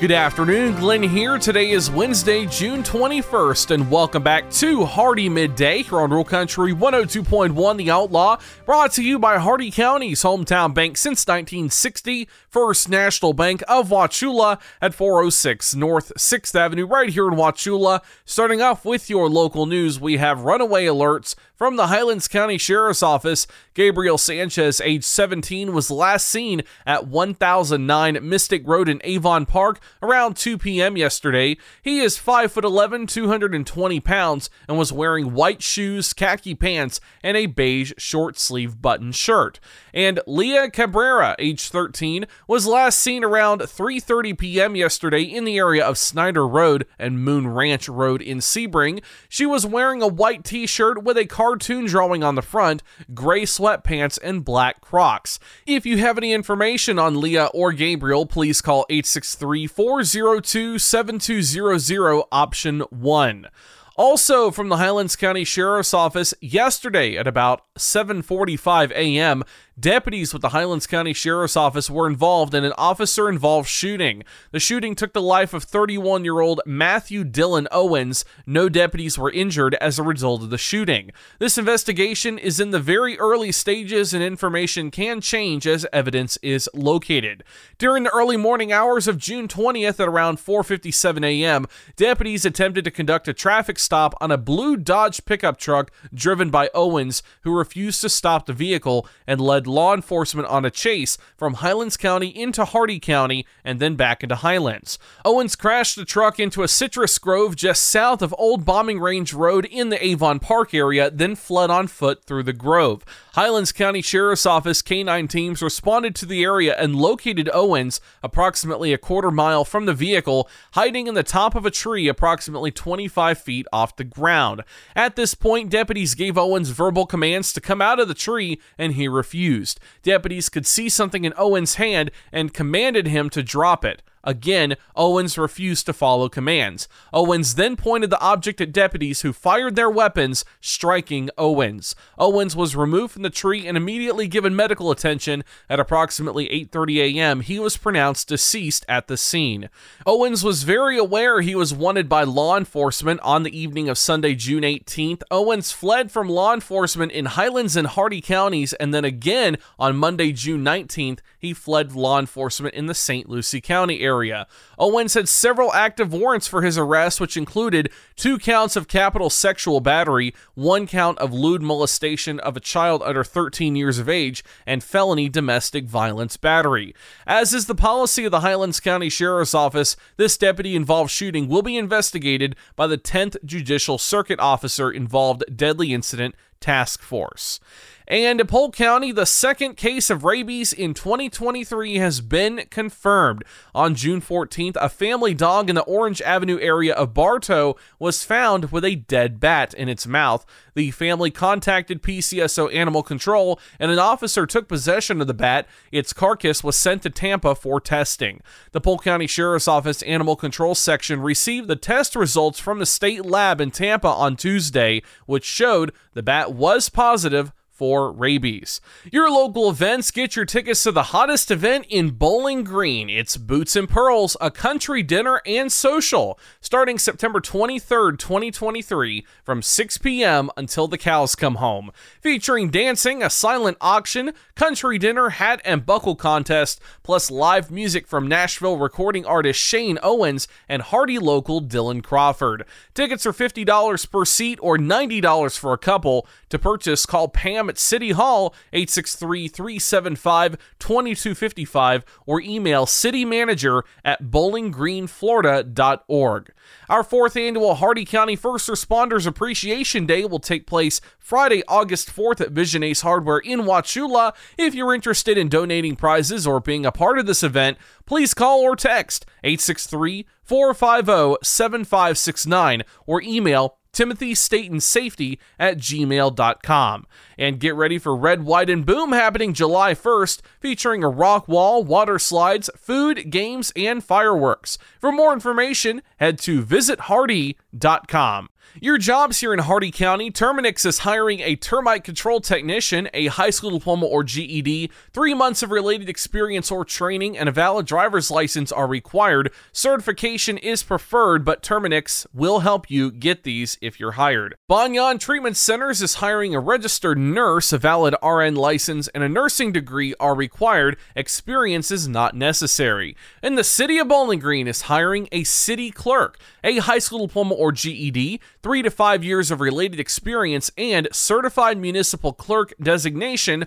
Good afternoon, Glenn here. Today is Wednesday, June 21st, and welcome back to Hardee Midday here on Rural Country 102.1 The Outlaw, brought to you by Hardee County's hometown bank since 1960, First National Bank of Wauchula at 406 North 6th Avenue, right here in Wauchula. Starting off with your local news, we have runaway alerts from the Highlands County Sheriff's Office. Gabriel Sanchez, age 17, was last seen at 1009 Mystic Road in Avon Park around 2 p.m. yesterday. He is 5'11, 220 pounds, and was wearing white shoes, khaki pants, and a beige short sleeve button shirt. And Leah Cabrera, age 13, was last seen around 3:30 p.m. yesterday in the area of Snyder Road and Moon Ranch Road in Sebring. She was wearing a white t-shirt with a cartoon drawing on the front, gray sweatpants, and black Crocs. If you have any information on Leah or Gabriel, please call 863-402-7200 option 1. Also from the Highlands County Sheriff's Office yesterday at about 7:45 a.m., Deputies with the Highlands County Sheriff's Office were involved in an officer involved shooting. The shooting took the life of 31 year old Matthew Dylan Owens. No deputies were injured as a result of the shooting. This investigation is in the very early stages and information can change as evidence is located. During the early morning hours of June 20th at around 4:57 a.m., deputies attempted to conduct a traffic stop on a blue Dodge pickup truck driven by Owens who refused to stop the vehicle and led law enforcement on a chase from Highlands County into Hardee County and then back into Highlands. Owens crashed the truck into a citrus grove just south of Old Bombing Range Road in the Avon Park area, then fled on foot through the grove. Highlands County Sheriff's Office K9 teams responded to the area and located Owens approximately a quarter mile from the vehicle, hiding in the top of a tree approximately 25 feet off the ground. At this point, deputies gave Owens verbal commands to come out of the tree, and he refused. Deputies could see something in Owens' hand and commanded him to drop it. Again, Owens refused to follow commands. Owens then pointed the object at deputies who fired their weapons, striking Owens. Owens was removed from the tree and immediately given medical attention. At approximately 8:30 a.m., he was pronounced deceased at the scene. Owens was very aware he was wanted by law enforcement on the evening of Sunday, June 18th. Owens fled from law enforcement in Highlands and Hardee counties and then again on Monday, June 19th, he fled law enforcement in the St. Lucie County area. Owens had several active warrants for his arrest, which included two counts of capital sexual battery, one count of lewd molestation of a child under 13 years of age, and felony domestic violence battery. As is the policy of the Highlands County Sheriff's Office, this deputy involved shooting will be investigated by the 10th Judicial Circuit Officer involved deadly incident task force. And in Polk County, the second case of rabies in 2023 has been confirmed. On June 14th, a family dog in the Orange Avenue area of Bartow was found with a dead bat in its mouth. The family contacted PCSO Animal Control, and an officer took possession of the bat. Its carcass was sent to Tampa for testing. The Polk County Sheriff's Office Animal Control Section received the test results from the state lab in Tampa on Tuesday, which showed the bat was positive for rabies. Your local events get your tickets to the hottest event in Bowling Green. It's Boots and Pearls, a country dinner and social, starting September 23rd, 2023, from 6 p.m. until the cows come home. Featuring dancing, a silent auction, country dinner, hat and buckle contest, plus live music from Nashville recording artist Shane Owens and Hardee local Dylan Crawford. Tickets are $50 per seat or $90 for a couple. To purchase, call Pam at City Hall 863 375 2255 or email citymanager at bowlinggreenflorida.org. Our fourth annual Hardee County First Responders Appreciation Day will take place Friday, August 4th at Vision Ace Hardware in Wauchula. If you're interested in donating prizes or being a part of this event, please call or text 863 450 7569 or email Timothy Staten Safety at gmail.com. And get ready for Red, White, and Boom happening July 1st, featuring a rock wall, water slides, food, games, and fireworks. For more information, head to visithardee.com. Your jobs here in Hardee County, Terminix is hiring a termite control technician, a high school diploma or GED, three months of related experience or training, and a valid driver's license are required. Certification is preferred, but Terminix will help you get these if you're hired. Banyan Treatment Centers is hiring a registered nurse, a valid RN license, and a nursing degree are required. Experience is not necessary. And the City of Bowling Green is hiring a city clerk, a high school diploma or GED, three to five years of related experience, and certified municipal clerk designation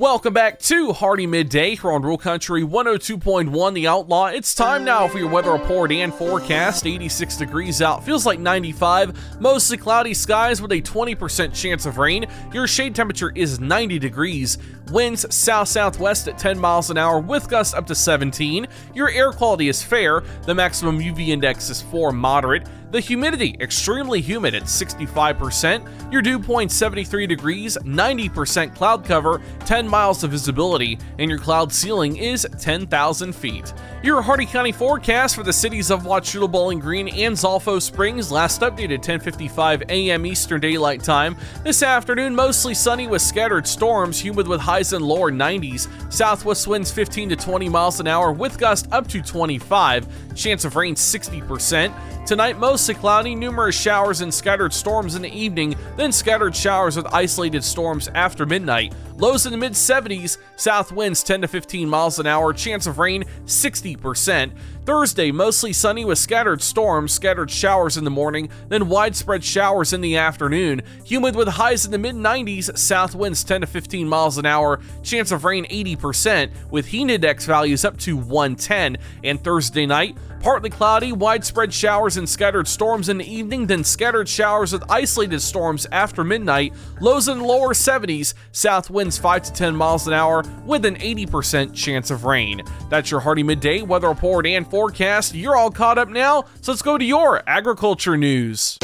Welcome back to Hardee Midday here on Rural Country 102.1 The Outlaw. It's time now for your weather report and forecast. 86 degrees out, feels like 95. Mostly cloudy skies with a 20% chance of rain. Your shade temperature is 90 degrees. Winds south southwest at 10 miles an hour with gusts up to 17. Your air quality is fair. The maximum UV index is 4 moderate. The humidity, extremely humid at 65%. Your dew point 73 degrees, 90% cloud cover, 10 miles of visibility, and your cloud ceiling is 10,000 feet. Your Hardee County forecast for the cities of Wauchula, Bowling Green, and Zolfo Springs last updated 10:55 a.m. Eastern Daylight Time. This afternoon, mostly sunny with scattered storms, humid with highs in lower 90s. Southwest winds 15 to 20 miles an hour with gusts up to 25. Chance of rain 60%. Tonight, mostly cloudy, numerous showers and scattered storms in the evening, then scattered showers with isolated storms after midnight. Lows in the mid 70s, south winds 10 to 15 miles an hour, chance of rain 60%. Thursday, mostly sunny with scattered storms, scattered showers in the morning, then widespread showers in the afternoon. Humid with highs in the mid 90s, south winds 10 to 15 miles an hour, chance of rain 80%, with heat index values up to 110. And Thursday night, partly cloudy, widespread showers and scattered storms in the evening, then scattered showers with isolated storms after midnight. Lows in lower 70s, south winds 5 to 10 miles an hour, with an 80% chance of rain. That's your Hardee Midday weather report and forecast. You're all caught up now, so let's go to your agriculture news.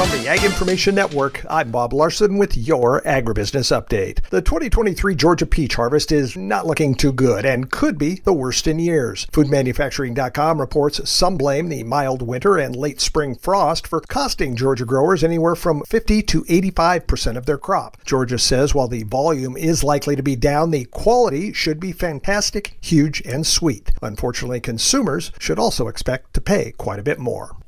From the Ag Information Network, I'm Bob Larson with your agribusiness update. The 2023 Georgia peach harvest is not looking too good and could be the worst in years. Foodmanufacturing.com reports some blame the mild winter and late spring frost for costing Georgia growers anywhere from 50 to 85% of their crop. Georgia says while the volume is likely to be down, the quality should be fantastic, huge, and sweet. Unfortunately, consumers should also expect to pay quite a bit more.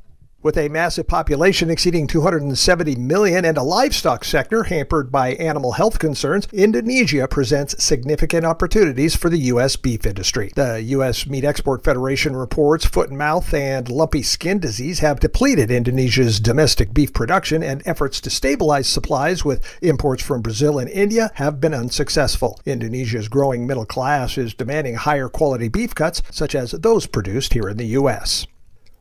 With a massive population exceeding 270 million and a livestock sector hampered by animal health concerns, Indonesia presents significant opportunities for the U.S. beef industry. The U.S. Meat Export Federation reports foot and mouth and lumpy skin disease have depleted Indonesia's domestic beef production, and efforts to stabilize supplies with imports from Brazil and India have been unsuccessful. Indonesia's growing middle class is demanding higher quality beef cuts, such as those produced here in the U.S.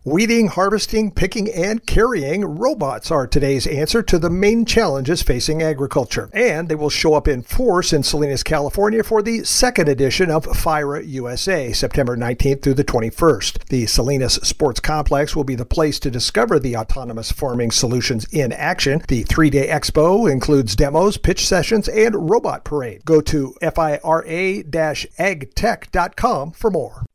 Weeding, harvesting, picking, and carrying robots are today's answer to the main challenges facing agriculture. And they will show up in force in Salinas, California for the second edition of FIRA USA, September 19th through the 21st. The Salinas Sports Complex will be the place to discover the autonomous farming solutions in action. The three day expo includes demos, pitch sessions, and robot parade. Go to FIRA agtech.com for more.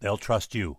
they'll trust you.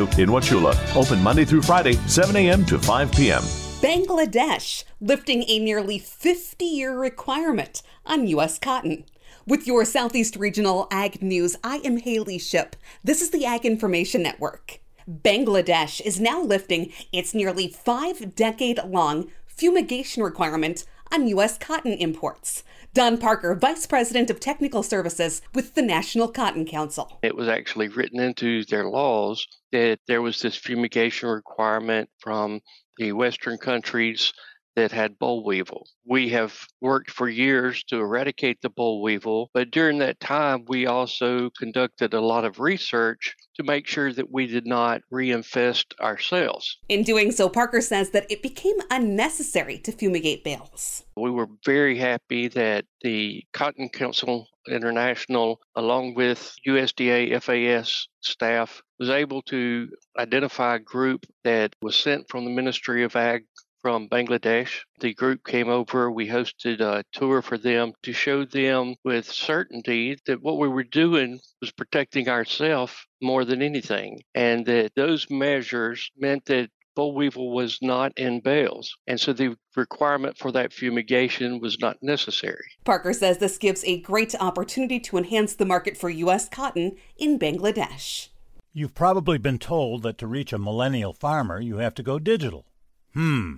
in Wauchula. Open Monday through Friday, 7 a.m. to 5 p.m. Bangladesh lifting a nearly 50 year requirement on U.S. cotton. With your Southeast Regional Ag News, I am Haley Ship. This is the Ag Information Network. Bangladesh is now lifting its nearly five decade long fumigation requirement on U.S. cotton imports. Don Parker, Vice President of Technical Services with the National Cotton Council. It was actually written into their laws that there was this fumigation requirement from the Western countries that had boll weevil. We have worked for years to eradicate the boll weevil, but during that time, we also conducted a lot of research to make sure that we did not reinfest ourselves. In doing so, Parker says that it became unnecessary to fumigate bales. We were very happy that the Cotton Council International, along with USDA FAS staff, was able to identify a group that was sent from the Ministry of Ag from Bangladesh. The group came over. We hosted a tour for them to show them with certainty that what we were doing was protecting ourselves more than anything, and that those measures meant that boll weevil was not in bales, and so the requirement for that fumigation was not necessary. Parker says this gives a great opportunity to enhance the market for U.S. cotton in Bangladesh. You've probably been told that to reach a millennial farmer, you have to go digital. Hmm.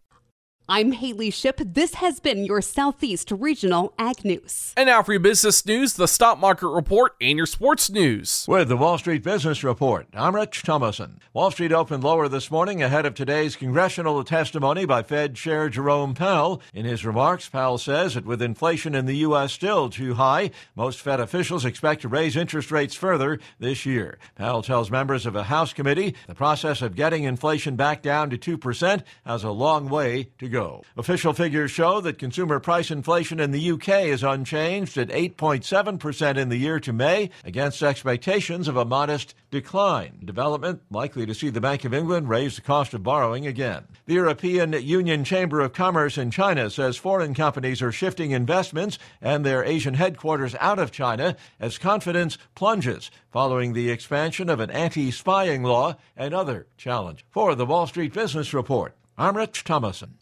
I'm Haley Ship. This has been your Southeast Regional Ag News. And now for your business news, the stock market report, and your sports news. With the Wall Street Business Report, I'm Rich Thomason. Wall Street opened lower this morning ahead of today's congressional testimony by Fed Chair Jerome Powell. In his remarks, Powell says that with inflation in the U.S. still too high, most Fed officials expect to raise interest rates further this year. Powell tells members of a House committee the process of getting inflation back down to 2% has a long way to go. Official figures show that consumer price inflation in the UK is unchanged at 8.7% in the year to May, against expectations of a modest decline. Development likely to see the Bank of England raise the cost of borrowing again. The European Union Chamber of Commerce in China says foreign companies are shifting investments and their Asian headquarters out of China as confidence plunges following the expansion of an anti spying law and other challenge. For the Wall Street Business Report, I'm Rich Thomason.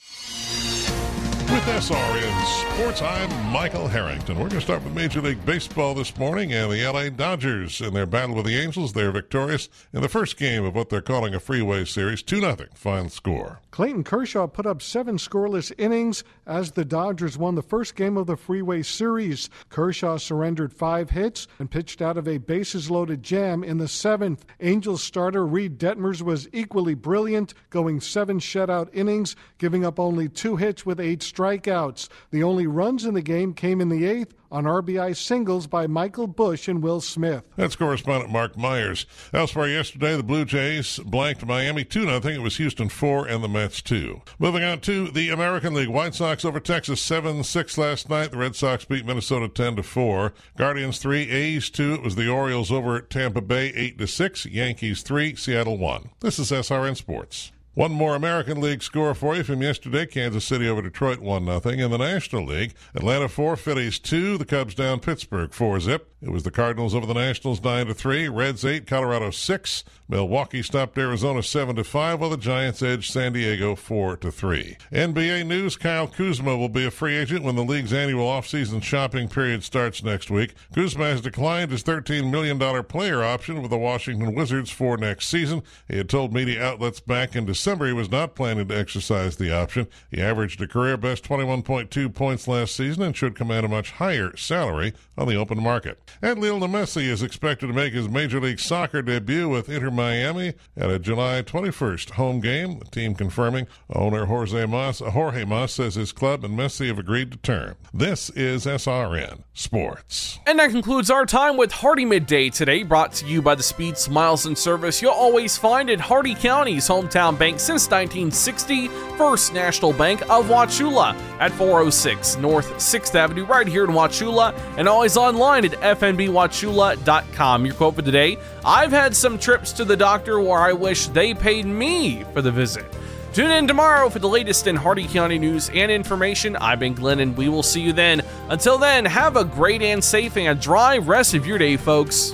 With SRN Sports, I'm Michael Harrington. We're going to start with Major League Baseball this morning and the LA Dodgers in their battle with the Angels. They're victorious in the first game of what they're calling a freeway series, 2 0 final score. Clayton Kershaw put up seven scoreless innings as the Dodgers won the first game of the freeway series. Kershaw surrendered five hits and pitched out of a bases loaded jam in the seventh. Angels starter Reid Detmers was equally brilliant, going seven shutout innings, giving up only two hits with eight strikeouts. The only runs in the game came in the eighth on RBI singles by Michael Busch and Will Smith. That's correspondent Mark Myers. Elsewhere yesterday, the Blue Jays blanked Miami 2 0. It was Houston 4 and the Mets 2. Moving on to the American League. White Sox over Texas 7 6 last night. The Red Sox beat Minnesota 10 to 4. Guardians 3, A's 2. It was the Orioles over Tampa Bay 8 to 6. Yankees 3, Seattle 1. This is SRN Sports. One more American League score for you from yesterday. Kansas City over Detroit 1 0. In the National League, Atlanta 4, Phillies 2. The Cubs down Pittsburgh 4 zip. It was the Cardinals over the Nationals 9 to 3. Reds 8, Colorado 6. Milwaukee stopped Arizona 7 to 5, while the Giants edged San Diego 4 to 3. NBA news Kyle Kuzma will be a free agent when the league's annual offseason shopping period starts next week. Kuzma has declined his $13 million player option with the Washington Wizards for next season. He had told media outlets back in December he was not planning to exercise the option. He averaged a career best 21.2 points last season and should command a much higher salary on the open market. And Lionel Messi is expected to make his Major League Soccer debut with Inter Miami at a July 21st home game. The team confirming owner Jorge Mas, Jorge Mas says his club and Messi have agreed to term. This is SRN Sports. And that concludes our time with Hardee Midday today, brought to you by the speed, smiles, and service you'll always find at Hardee County's hometown bank since 1960, First National Bank of Wauchula at 406 North 6th Avenue, right here in Wauchula, and always online at fnbwauchula.com. Your quote for today I've had some trips to the doctor where I wish they paid me for the visit. Tune in tomorrow for the latest in Hardee County news and information. I've been Glenn, and we will see you then. Until then, have a great and safe and dry rest of your day, folks.